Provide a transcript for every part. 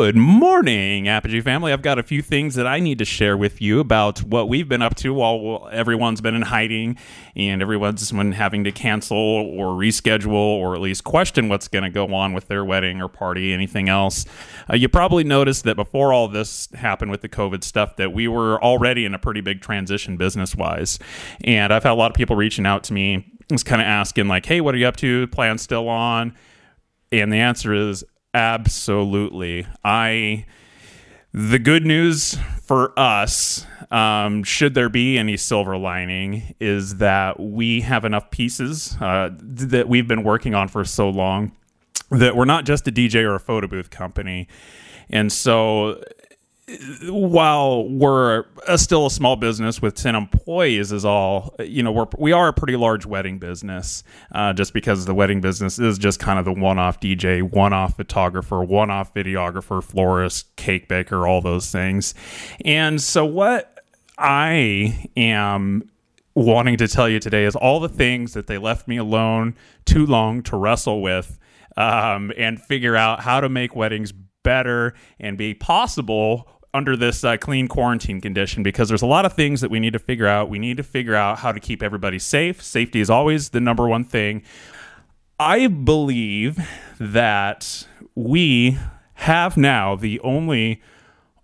Good morning, Apogee family. I've got a few things that I need to share with you about what we've been up to while everyone's been in hiding and everyone's been having to cancel or reschedule or at least question what's going to go on with their wedding or party, anything else. Uh, you probably noticed that before all this happened with the COVID stuff, that we were already in a pretty big transition business wise. And I've had a lot of people reaching out to me, just kind of asking, like, hey, what are you up to? Plan still on? And the answer is Absolutely. I the good news for us, um, should there be any silver lining, is that we have enough pieces uh, that we've been working on for so long that we're not just a DJ or a photo booth company. And so while we're a, still a small business with 10 employees is all you know we're we are a pretty large wedding business uh, just because the wedding business is just kind of the one-off dj one-off photographer one-off videographer florist cake baker all those things. And so what i am wanting to tell you today is all the things that they left me alone too long to wrestle with um, and figure out how to make weddings better and be possible under this uh, clean quarantine condition because there's a lot of things that we need to figure out. We need to figure out how to keep everybody safe. Safety is always the number one thing. I believe that we have now the only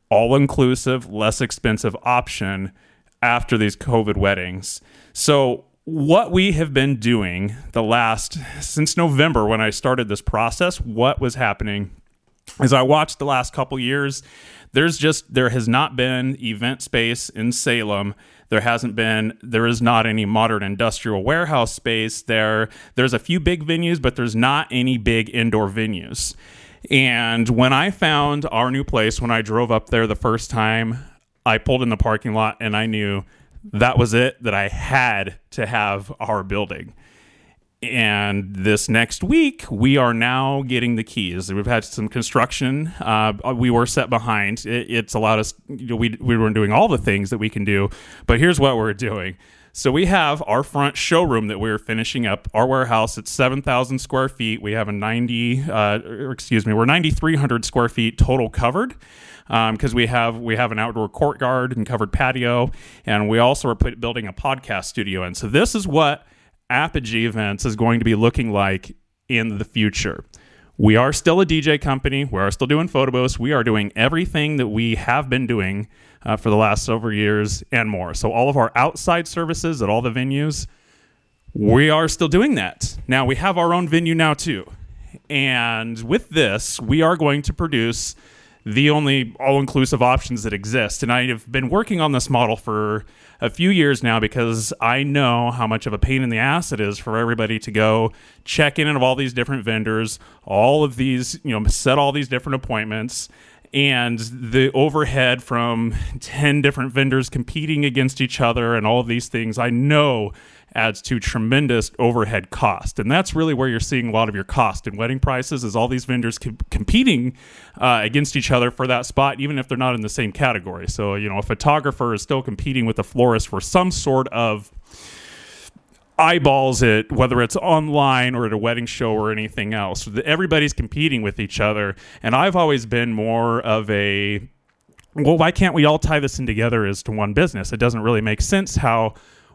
all inclusive, less expensive option after these COVID weddings. So, what we have been doing the last since November when I started this process, what was happening as I watched the last couple years, there's just there has not been event space in Salem. There hasn't been there is not any modern industrial warehouse space there. There's a few big venues, but there's not any big indoor venues. And when I found our new place, when I drove up there the first time, I pulled in the parking lot and I knew that was it, that I had to have our building. And this next week, we are now getting the keys. We've had some construction. Uh, we were set behind. It, it's allowed us, you know, we, we weren't doing all the things that we can do, but here's what we're doing. So we have our front showroom that we're finishing up. Our warehouse it's seven thousand square feet. We have a ninety, uh, excuse me, we're ninety three hundred square feet total covered because um, we have we have an outdoor courtyard and covered patio, and we also are put, building a podcast studio. And so this is what Apogee events is going to be looking like in the future. We are still a DJ company. We are still doing photo booths. We are doing everything that we have been doing uh, for the last several years and more. So, all of our outside services at all the venues, we are still doing that. Now, we have our own venue now, too. And with this, we are going to produce the only all inclusive options that exist. And I have been working on this model for a few years now because I know how much of a pain in the ass it is for everybody to go check in of all these different vendors, all of these, you know, set all these different appointments and the overhead from 10 different vendors competing against each other and all of these things. I know adds to tremendous overhead cost. And that's really where you're seeing a lot of your cost in wedding prices is all these vendors co- competing uh, against each other for that spot, even if they're not in the same category. So, you know, a photographer is still competing with a florist for some sort of eyeballs it, whether it's online or at a wedding show or anything else. Everybody's competing with each other. And I've always been more of a well, why can't we all tie this in together as to one business? It doesn't really make sense how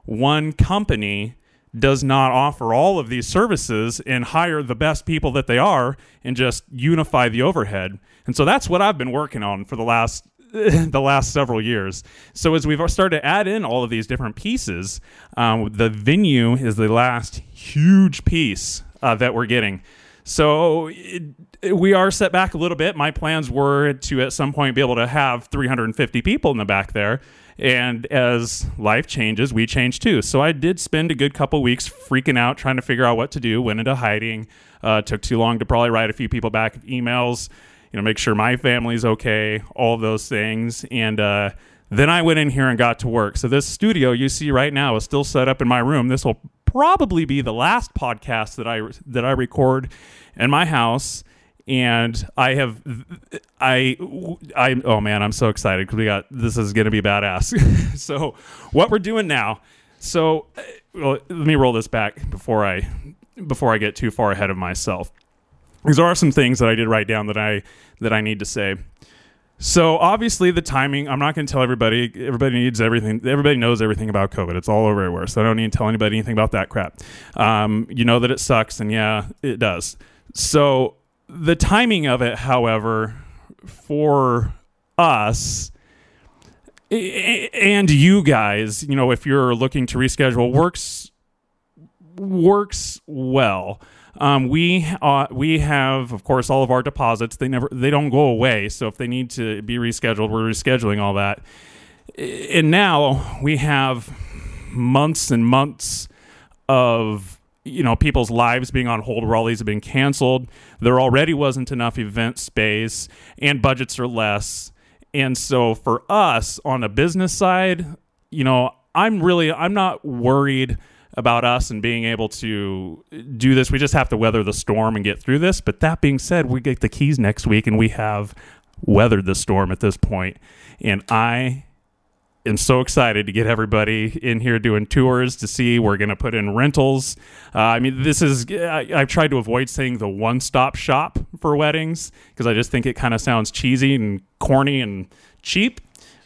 one company does not offer all of these services and hire the best people that they are and just unify the overhead. And so that's what I've been working on for the last the last several years. So as we've started to add in all of these different pieces, um, the venue is the last huge piece uh, that we're getting. So it, it, we are set back a little bit. My plans were to at some point be able to have 350 people in the back there. And as life changes, we change too. So I did spend a good couple weeks freaking out, trying to figure out what to do. Went into hiding. Uh, took too long to probably write a few people back emails. You know, make sure my family's okay. All those things. And uh, then I went in here and got to work. So this studio you see right now is still set up in my room. This will probably be the last podcast that I that I record in my house and I have I I oh man, I'm so excited because we got this is to be badass. so what we're doing now. So well, let me roll this back before I before I get too far ahead of myself. These are some things that I did write down that I that I need to say. So obviously the timing, I'm not going to tell everybody. Everybody needs everything. Everybody knows everything about COVID. It's all over everywhere. So I don't need to tell anybody anything about that crap. Um, you know that it sucks, and yeah, it does. So the timing of it, however, for us and you guys, you know, if you're looking to reschedule, works works well. Um, we uh, we have, of course, all of our deposits. They never they don't go away. So if they need to be rescheduled, we're rescheduling all that. And now we have months and months of you know people's lives being on hold where all these have been canceled. There already wasn't enough event space, and budgets are less. And so for us on the business side, you know, I'm really I'm not worried about us and being able to do this. We just have to weather the storm and get through this. But that being said, we get the keys next week and we have weathered the storm at this point. And I am so excited to get everybody in here doing tours to see. We're going to put in rentals. Uh, I mean, this is, I, have tried to avoid saying the one stop shop for weddings because I just think it kind of sounds cheesy and corny and cheap.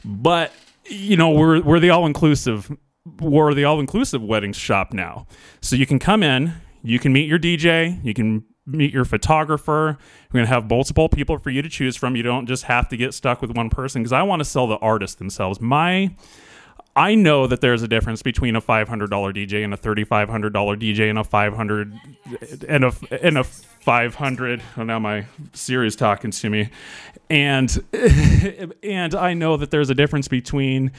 But, you know, we're, we're the all inclusive. We're the all inclusive weddings shop now. So you can come in, you can meet your DJ, you can meet your photographer. We're going to have multiple people for you to choose from. You don't just have to get stuck with one person because I want to sell the artists themselves. My I know that there's a difference between a $500 DJ and a $3500 DJ and a 500 and a and a 500 oh, now my Siri's talking to me and and I know that there's a difference between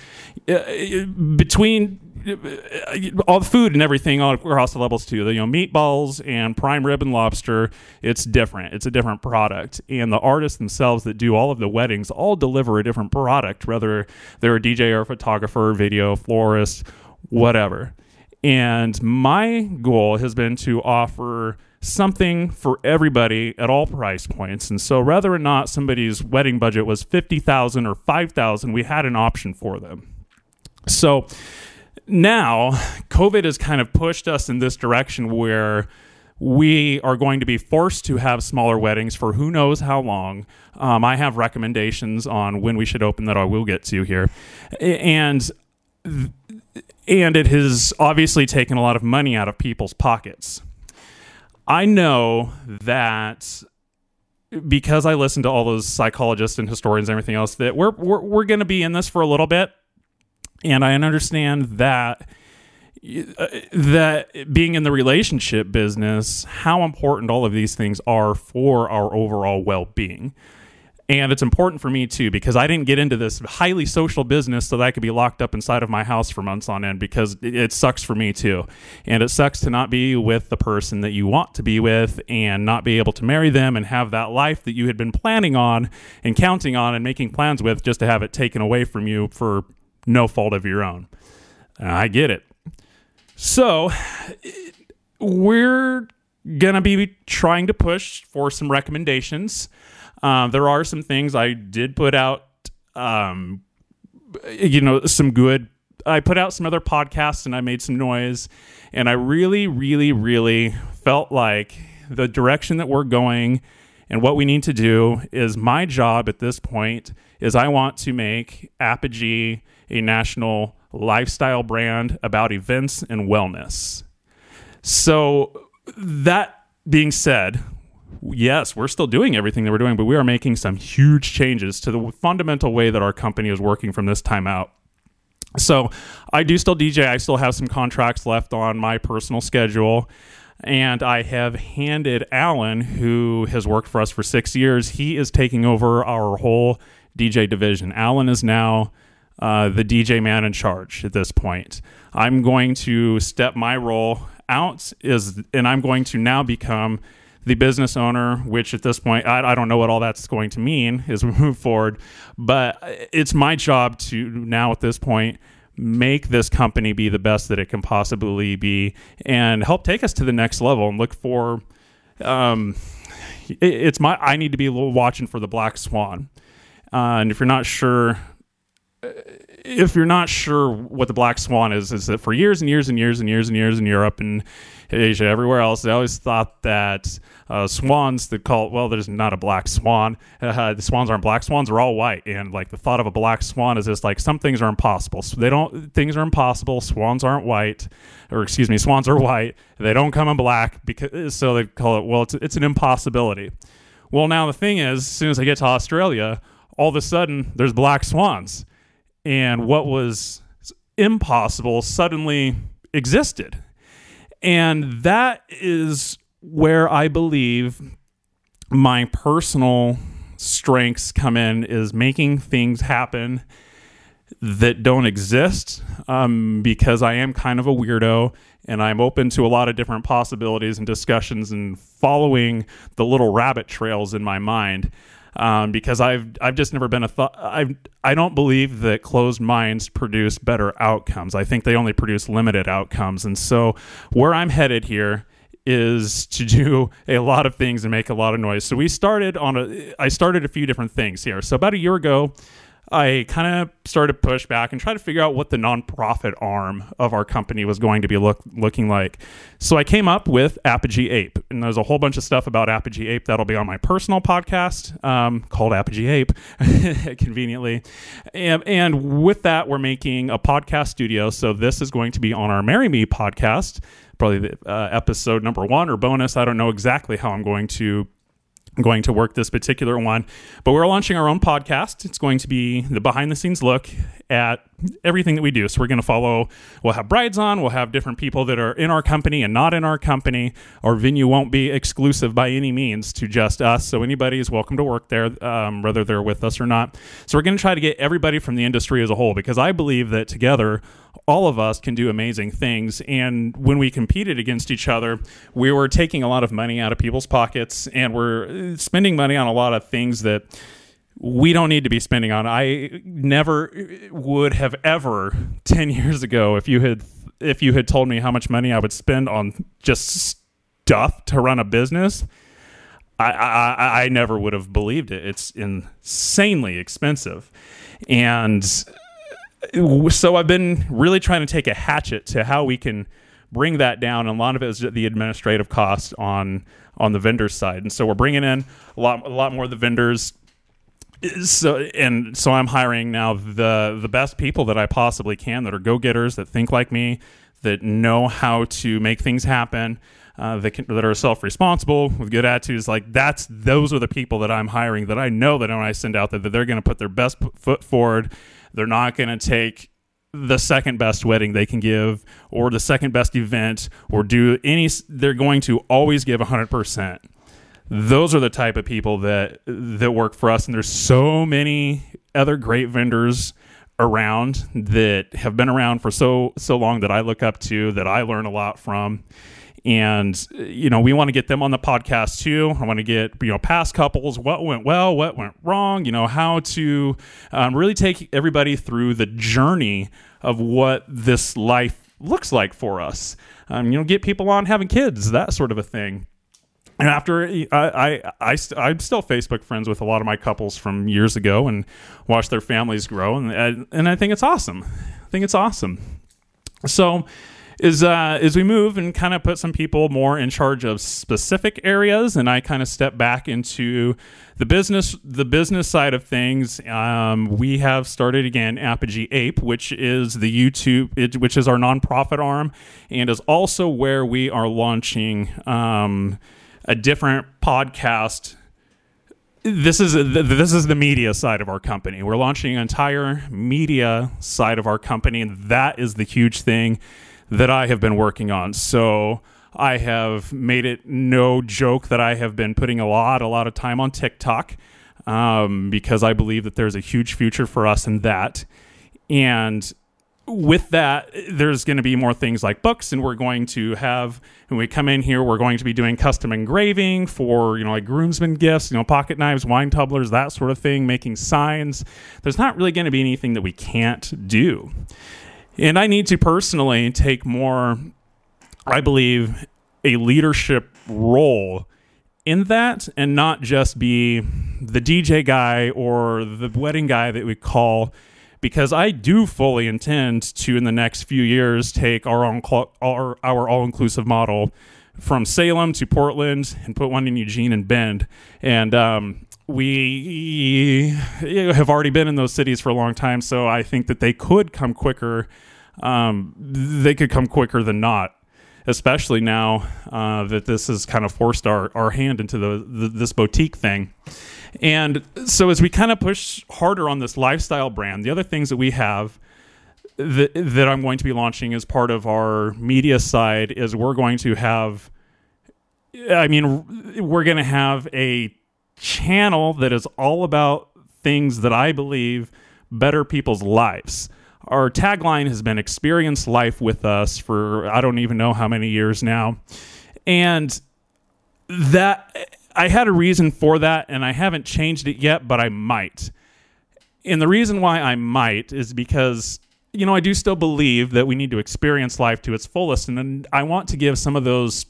uh, between uh, all the food and everything all across the levels too. You know, meatballs and prime rib and lobster. It's different. It's a different product, and the artists themselves that do all of the weddings all deliver a different product, whether they're a DJ or a photographer, video florist, whatever. And my goal has been to offer something for everybody at all price points. And so whether or not somebody's wedding budget was 50,000 or 5,000, we had an option for them. So now COVID has kind of pushed us in this direction where we are going to be forced to have smaller weddings for who knows how long. Um, I have recommendations on when we should open that I will get to here. And and it has obviously taken a lot of money out of people's pockets. I know that because I listen to all those psychologists and historians and everything else that we're we're, we're going to be in this for a little bit, and I understand that uh, that being in the relationship business, how important all of these things are for our overall well being. And it's important for me too because I didn't get into this highly social business so that I could be locked up inside of my house for months on end because it, sucks for me too. And it sucks to not be with the person that you want to be with and not be able to marry them and have that life that you had been planning on and counting on and making plans with just to have it taken away from you for no fault of your own. Uh, I get it. So we're going to be trying to push for some recommendations um, there are some things I did put out, um, you know, some good. I put out some other podcasts and I made some noise, and I really, really, really felt like the direction that we're going and what we need to do is my job at this point is I want to make Apogee a national lifestyle brand about events and wellness. So that being said, yes, we're still doing everything that we're doing, but we are making some huge changes to the fundamental way that our company is working from this time out. So I do still DJ. I still have some contracts left on my personal schedule. And I have handed Alan, who has worked for us for six years, he is taking over our whole DJ division. Alan is now uh, the DJ man in charge at this point. I'm going to step my role out is and I'm going to now become the business owner, which at this point, I, I don't know what all that's going to mean as we move forward, but it's my job to now at this point make this company be the best that it can possibly be and help take us to the next level and look for um, it, it's my i need to be watching for the black swan. Uh, and if you're not sure if you're not sure what the black swan is, is that for years and years and years and years and years in Europe and Asia, everywhere else, they always thought that uh, swans that call well, there's not a black swan. Uh, the swans aren't black. Swans are all white, and like the thought of a black swan is just like some things are impossible. So they don't things are impossible. Swans aren't white, or excuse me, swans are white. They don't come in black because so they call it well, it's it's an impossibility. Well, now the thing is, as soon as I get to Australia, all of a sudden there's black swans, and what was impossible suddenly existed. And that is where I believe my personal strengths come in is making things happen that don't exist um, because I am kind of a weirdo and I'm open to a lot of different possibilities and discussions and following the little rabbit trails in my mind. Um, because I've I've just never been a thought. I I don't believe that closed minds produce better outcomes. I think they only produce limited outcomes. And so where I'm headed here is to do a lot of things and make a lot of noise. So we started on a I started a few different things here. So about a year ago, I kind of started to push back and try to figure out what the nonprofit arm of our company was going to be look, looking like. So I came up with Apogee Ape, and there's a whole bunch of stuff about Apogee Ape that'll be on my personal podcast um, called Apogee Ape, conveniently. And, and with that, we're making a podcast studio. So this is going to be on our Marry Me podcast probably the, uh, episode number one or bonus. I don't know exactly how I'm going to going to work this particular one. But we're launching our own podcast. It's going to be the behind the scenes look at everything that we do. So we're going to follow, we'll have brides on, we'll have different people that are in our company and not in our company. Our venue won't be exclusive by any means to just us. So anybody is welcome to work there, um, whether they're with us or not. So we're going to try to get everybody from the industry as a whole because I believe that together, all of us can do amazing things. And when we competed against each other, we were taking a lot of money out of people's pockets and we're spending money on a lot of things that we don't need to be spending on. I never would have ever 10 years ago if you had if you had told me how much money I would spend on just stuff to run a business, I, I, I never would have believed it. It's insanely expensive. And so I've been really trying to take a hatchet to how we can bring that down. And a lot of it is the administrative cost on on the vendor side. And so we're bringing in a lot a lot more of the vendors. So and so I'm hiring now the the best people that I possibly can that are go getters that think like me that know how to make things happen. Uh, that, can, that are self-responsible with good attitudes like that's those are the people that i'm hiring that i know that when i send out that, that they're going to put their best foot forward they're not going to take the second best wedding they can give or the second best event or do any they're going to always give 100% those are the type of people that that work for us. And there's so many other great vendors around that have been around for so so long that I look up to that I learn a lot from. And you know we want to get them on the podcast too. I want to get you know past couples what went well what went wrong you know how to um, really take everybody through the journey of what this life looks like for us. Um, you know get people on having kids that sort of a thing and after I, I, I, I'm still Facebook friends with a lot of my couples from years ago and watch their families grow. And, and I think it's awesome. I think it's awesome. So, is uh, is we move and kind of put some people more in charge of specific areas, and I kind of step back into the business the business side of things. Um, we have started again Apogee Ape, which is the YouTube, it, which is our nonprofit arm, and is also where we are launching um, a different podcast this is this is the media side of our company. We're launching an entire media side of our company, and that is the huge thing that I have been working on. So I have made it no joke that I have been putting a lot, a lot of time on TikTok um, because I believe that there's a huge future for us in that. And with that, there's going to be more things like books, and we're going to have when we come in here, we're going to be doing custom engraving for you know like groomsmen gifts, you know pocket knives, wine tumblers, that sort of thing, making signs. There's not really going to be anything that we can't do. And I need to personally take more, I believe, a leadership role in that and not just be the DJ guy or the wedding guy that we call because I do fully intend to, in the next few years, take our own cl- our, our all inclusive model from Salem to Portland and put one in Eugene and Bend. And um, we have already been in those cities for a long time, so I think that they could come quicker. Um, they could come quicker than not especially now uh, that this has kind of forced our, our hand into the, the, this boutique thing. And so as we kind of push harder on this lifestyle brand, the other things that we have that, that I'm going to be launching as part of our media side is we're going to have I mean we're going to have a channel that is all about things that I believe better people's lives our tagline has been experience life with us for I don't even know how many years now. And that I had a reason for that and I haven't changed it yet, but I might. And the reason why I might is because you know, I do still believe that we need to experience life to its fullest and I want to give some of those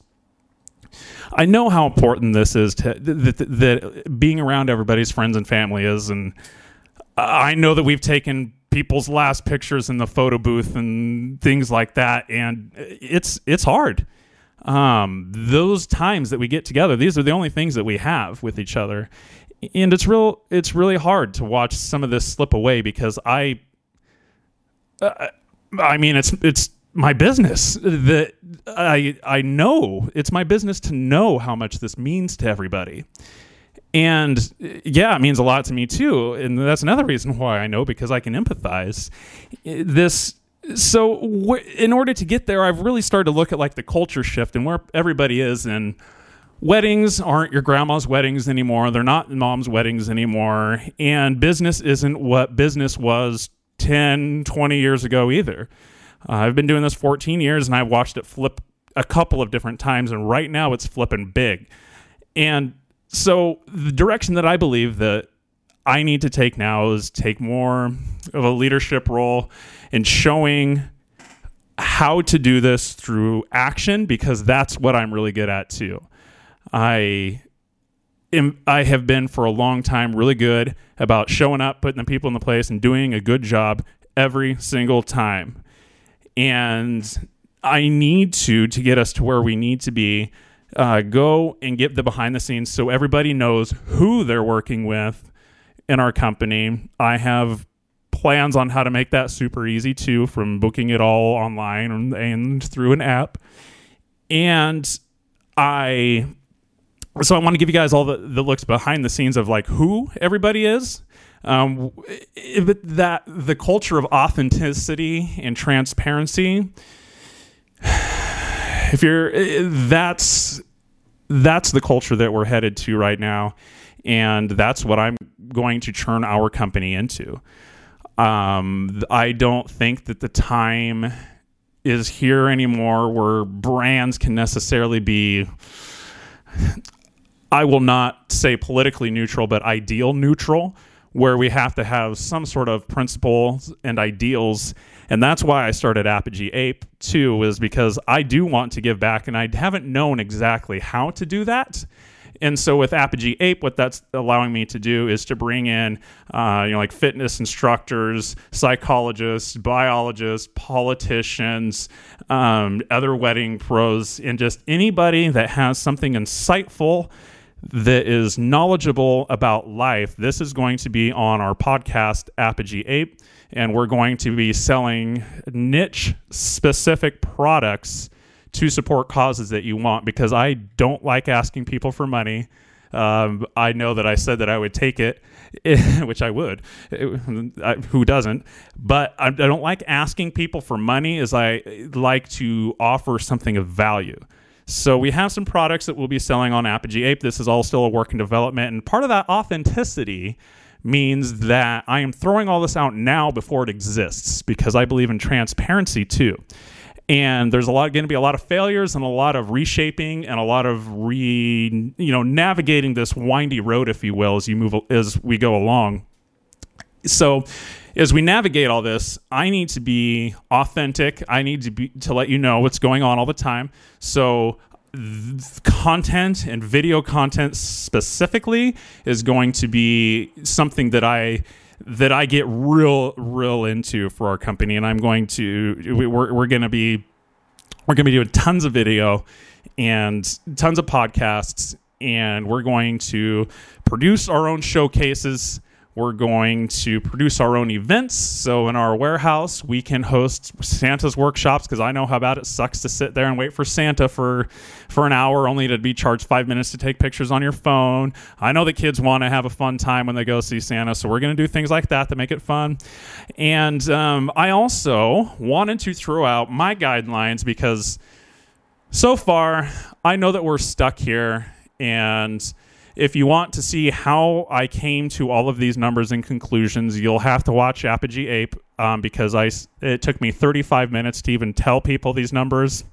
I know how important this is to that, that, that being around everybody's friends and family is and I know that we've taken people's last pictures in the photo booth and things like that. And it's it's hard. Um, those times that we get together these are the only things that we have with each other. And it's real it's really hard to watch some of this slip away because i uh, i mean it's it's my business that i i know it's my business to know how much this means to everybody and yeah, it means a lot to me too. And that's another reason why I know because I can empathize. This so w- in order to get there, I've really started to look at like the culture shift and where everybody is and weddings aren't your grandma's weddings anymore. They're not mom's weddings anymore. And business isn't what business was 10, 20 years ago either. Uh, I've been doing this 14 years and I've watched it flip a couple of different times. And right now it's flipping big. And so the direction that I believe that I need to take now is take more of a leadership role in showing how to do this through action because that's what I'm really good at too. I am, I have been for a long time really good about showing up, putting the people in the place and doing a good job every single time. And I need to to get us to where we need to be uh, go and get the behind the scenes so everybody knows who they're working with in our company. I have plans on how to make that super easy too, from booking it all online and, through an app. And I, so I want to give you guys all the, the looks behind the scenes of like who everybody is. Um, that the culture of authenticity and transparency if you're that's that's the culture that we're headed to right now and that's what i'm going to turn our company into. Um, i don't think that the time is here anymore where brands can necessarily be i will not say politically neutral but ideal neutral where we have to have some sort of principles and ideals and that's why I started Apogee Ape too, is because I do want to give back and I haven't known exactly how to do that. And so with Apogee Ape, what that's allowing me to do is to bring in, uh, you know, like fitness instructors, psychologists, biologists, politicians, um, other wedding pros, and just anybody that has something insightful that is knowledgeable about life. This is going to be on our podcast, Apogee Ape and we're going to be selling niche specific products to support causes that you want because I don't like asking people for money. Um, I know that I said that I would take it, which I would. who doesn't? But I, I don't like asking people for money. As I like to offer something of value. So we have some products that we'll be selling on Apogee Ape. This is all still a work in development, and part of that authenticity means that I am throwing all this out now before it exists because I believe in transparency too. And there's a lot going to be a lot of failures and a lot of reshaping and a lot of re you know navigating this windy road, if you will, as you move as we go along. So as we navigate all this, I need to be authentic. I need to be to let you know what's going on all the time. So content and video content specifically is going to be something that I that I get real, real into for our company, and I'm going to we're we're going to be we're going to be doing tons of video and tons of podcasts, and we're going to produce our own showcases we're going to produce our own events. So in our warehouse, we can host Santa's workshops because I know how bad it sucks to sit there and wait for Santa for for an hour only to be charged five minutes to take pictures on your phone. I know the kids want to have a fun time when they go see Santa, so we're going to do things like that to make it fun. And um, I also wanted to throw out my guidelines because so far I know that we're stuck here and if you want to see how I came to all of these numbers and conclusions, you'll have to watch Apogee Ape um, because I it took me 35 minutes to even tell people these numbers,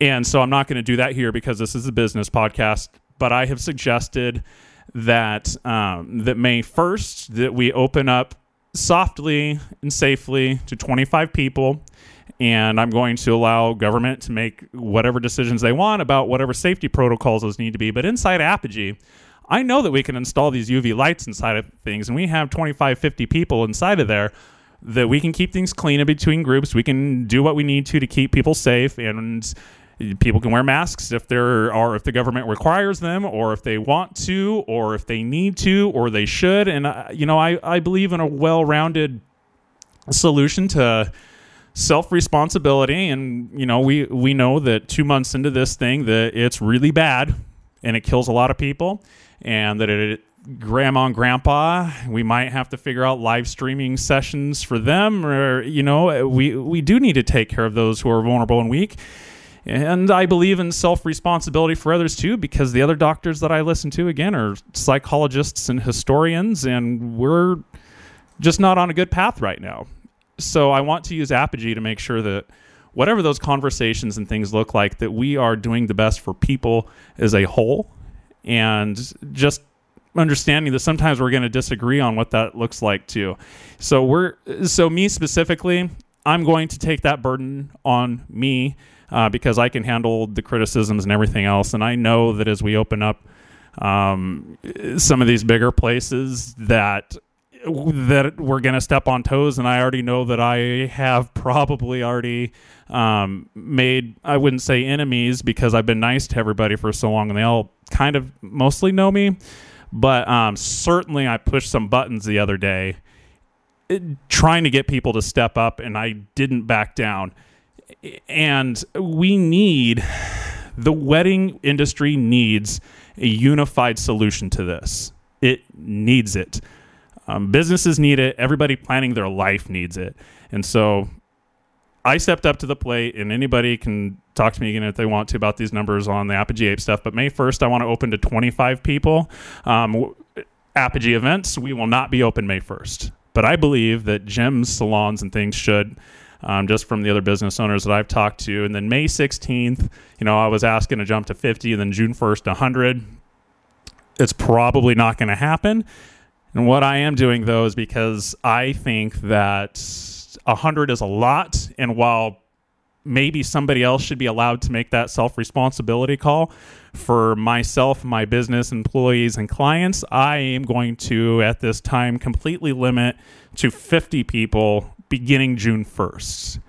and so I'm not going to do that here because this is a business podcast. But I have suggested that um, that May 1st that we open up softly and safely to 25 people and I'm going to allow government to make whatever decisions they want about whatever safety protocols those need to be. But inside Apogee, I know that we can install these UV lights inside of things, and we have 25, 50 people inside of there that we can keep things clean in between groups. We can do what we need to to keep people safe, and people can wear masks if there are if the government requires them, or if they want to, or if they need to, or they should. And uh, you know, I I believe in a well-rounded solution to self responsibility and you know we we know that 2 months into this thing that it's really bad and it kills a lot of people and that it grandma and grandpa we might have to figure out live streaming sessions for them or you know we we do need to take care of those who are vulnerable and weak. And I believe in self responsibility for others too, because the other doctors that I listen to, again, are psychologists and historians, and we're just not on a good path right now so I want to use Apogee to make sure that whatever those conversations and things look like, that we are doing the best for people as a whole, and just understanding that sometimes we're going to disagree on what that looks like too. So we're so me specifically, I'm going to take that burden on me uh, because I can handle the criticisms and everything else, and I know that as we open up um, some of these bigger places that that we're going to step on toes, and I already know that I have probably already um, made, I wouldn't say enemies because I've been nice to everybody for so long and they all kind of mostly know me. But um, certainly, I pushed some buttons the other day trying to get people to step up, and I didn't back down. And we need, the wedding industry needs a unified solution to this. It needs it. Um, businesses need it. Everybody planning their life needs it. And so I stepped up to the plate, and anybody can talk to me again if they want to about these numbers on the Apogee Ape stuff. But May 1st, I want to open to 25 people. Um, Apogee events, we will not be open May 1st. But I believe that gyms, salons, and things should. Um, just from the other business owners that I've talked to. And then May 16th, you know, I was asking to jump to 50, and then June 1st, 100. It's probably not going to happen. And what I am doing though is because I think that 100 is a lot. And while maybe somebody else should be allowed to make that self responsibility call for myself, my business, employees, and clients, I am going to, at this time, completely limit to 50 people beginning June 1st.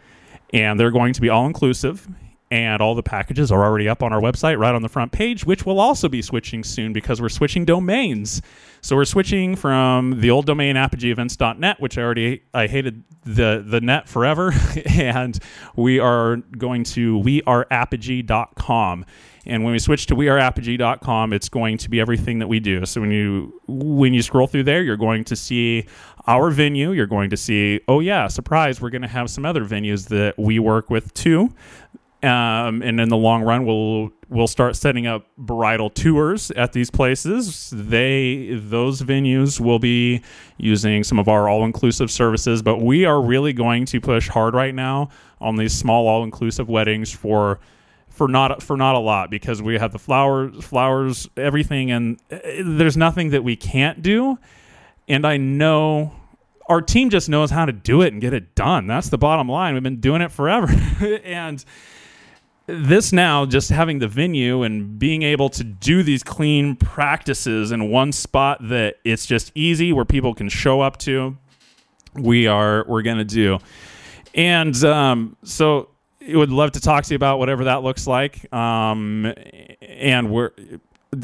And they're going to be all inclusive and all the packages are already up on our website right on the front page which will also be switching soon because we're switching domains. So we're switching from the old domain apogeeevents.net which i already i hated the the net forever. And we are going to weareapogee.com and when we switch to weareapogee.com it's going to be everything that we do. So when you when you scroll through there you're going to see our venue. You're going to see oh yeah surprise we're going to have some other venues that we work with too um, and in the long run, we'll we'll start setting up bridal tours at these places. They those venues will be using some of our all inclusive services, but we are really going to push hard right now on these small all inclusive weddings for for not for not a lot because we have the flowers flowers everything and uh, there's nothing that we can't do and I know our team just knows how to do it and get it done. That's the bottom line. We've been doing it forever. and this now, just having the venue and being able to do these clean practices in one spot that it's just easy where people can show up to, we are we're gonna do. And um, so would love to talk to you about whatever that looks like. Um, and we're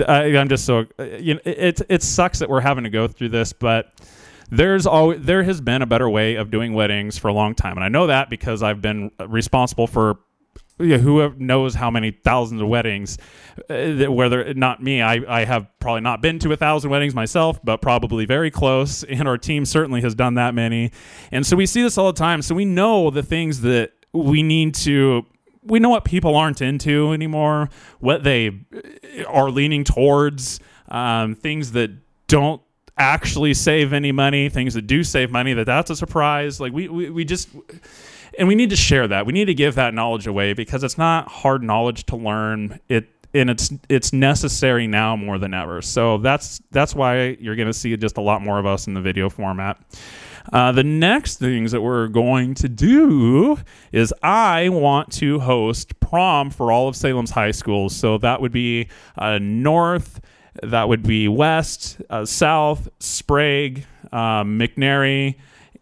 I, am just so you know it it sucks that we're having to go through this, but there's always there has been a better way of doing weddings for a long time, and I know that because I've been responsible for yeah, who knows how many thousands of weddings uh, whether not me I, I have probably not been to a thousand weddings myself but probably very close and our team certainly has done that many. And so we see this all the time. So we know the things that we need to we know what people aren't into anymore what they uh, are leaning towards um, things that don't actually save any money things that do save money that that's a surprise. Like we, we, we just and we need to share that. We need to give that knowledge away because it's not hard knowledge to learn. It and it's it's necessary now more than ever. So that's that's why you're going to see just a lot more of us in the video format. Uh, the next things that we're going to do is I want to host prom for all of Salem's high schools. So that would be uh, North, that would be West, uh, South, Sprague, um, McNary,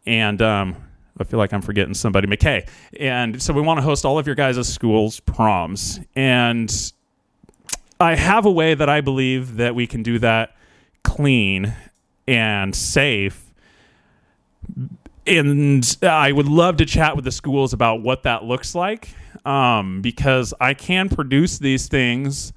and um, I feel like I'm forgetting somebody, McKay. And so we want to host all of your guys' schools proms. And I have a way that I believe that we can do that clean and safe. And I would love to chat with the schools about what that looks like um, because I can produce these things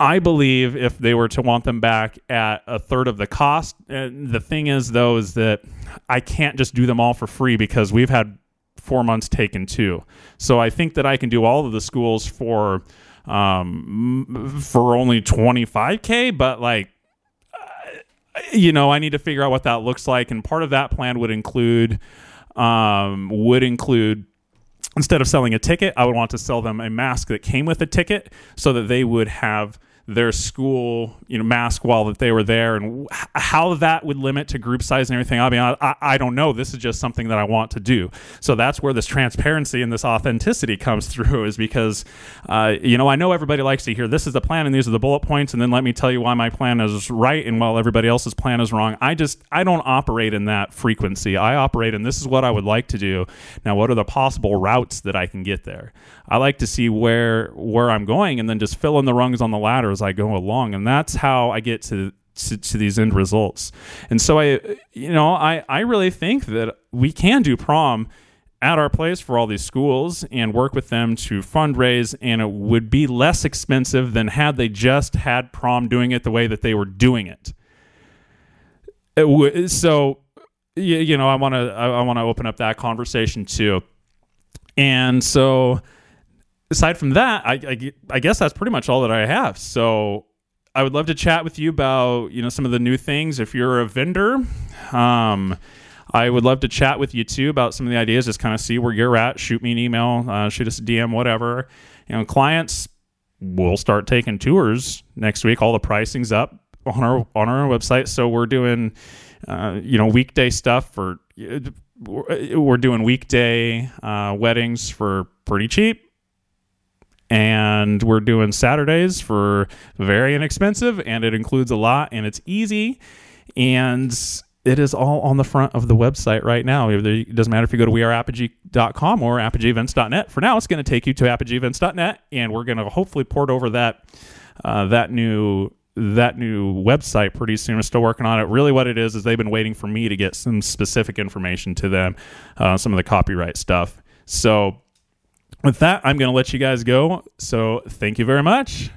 I believe if they were to want them back at a third of the cost, and the thing is though is that I can't just do them all for free because we've had four months taken too. So I think that I can do all of the schools for um, for only 25k, but like you know, I need to figure out what that looks like, and part of that plan would include um, would include instead of selling a ticket, I would want to sell them a mask that came with a ticket, so that they would have their school, you know, mask while that they were there, and how that would limit to group size and everything. I mean, I, I don't know. This is just something that I want to do. So that's where this transparency and this authenticity comes through, is because, uh, you know, I know everybody likes to hear this is the plan and these are the bullet points, and then let me tell you why my plan is right and while everybody else's plan is wrong. I just I don't operate in that frequency. I operate in this is what I would like to do. Now, what are the possible routes that I can get there? I like to see where where I'm going and then just fill in the rungs on the ladder as I go along, and that's how I get to to, to, these end results. And so I, you know, I, I really think that we can do prom at our place for all these schools and work with them to fundraise, and it would be less expensive than had they just had prom doing it the way that they were doing it. it w- so, you, you know, I want to I, I want to open up that conversation too. And so aside from that, I, I, I guess that's pretty much all that I have. So I would love to chat with you about you know some of the new things. If you're a vendor, um, I would love to chat with you too about some of the ideas. Just kind of see where you're at. Shoot me an email, uh, shoot us a DM, whatever. You know, clients, we'll start taking tours next week. All the pricing's up on our on our website, so we're doing uh, you know weekday stuff for. We're doing weekday uh, weddings for pretty cheap and we're doing Saturdays for very inexpensive, and it includes a lot, and it's easy, and it is all on the front of the website right now. It doesn't matter if you go to weareapogee.com or apogeeevents.net. For now, it's going to take you to apogeeevents.net, and we're going to hopefully port over that uh, that new that new website pretty soon. We're still working on it. Really, what it is is they've been waiting for me to get some specific information to them, uh, some of the copyright stuff. So with that, I'm going to let you guys go. So thank you very much.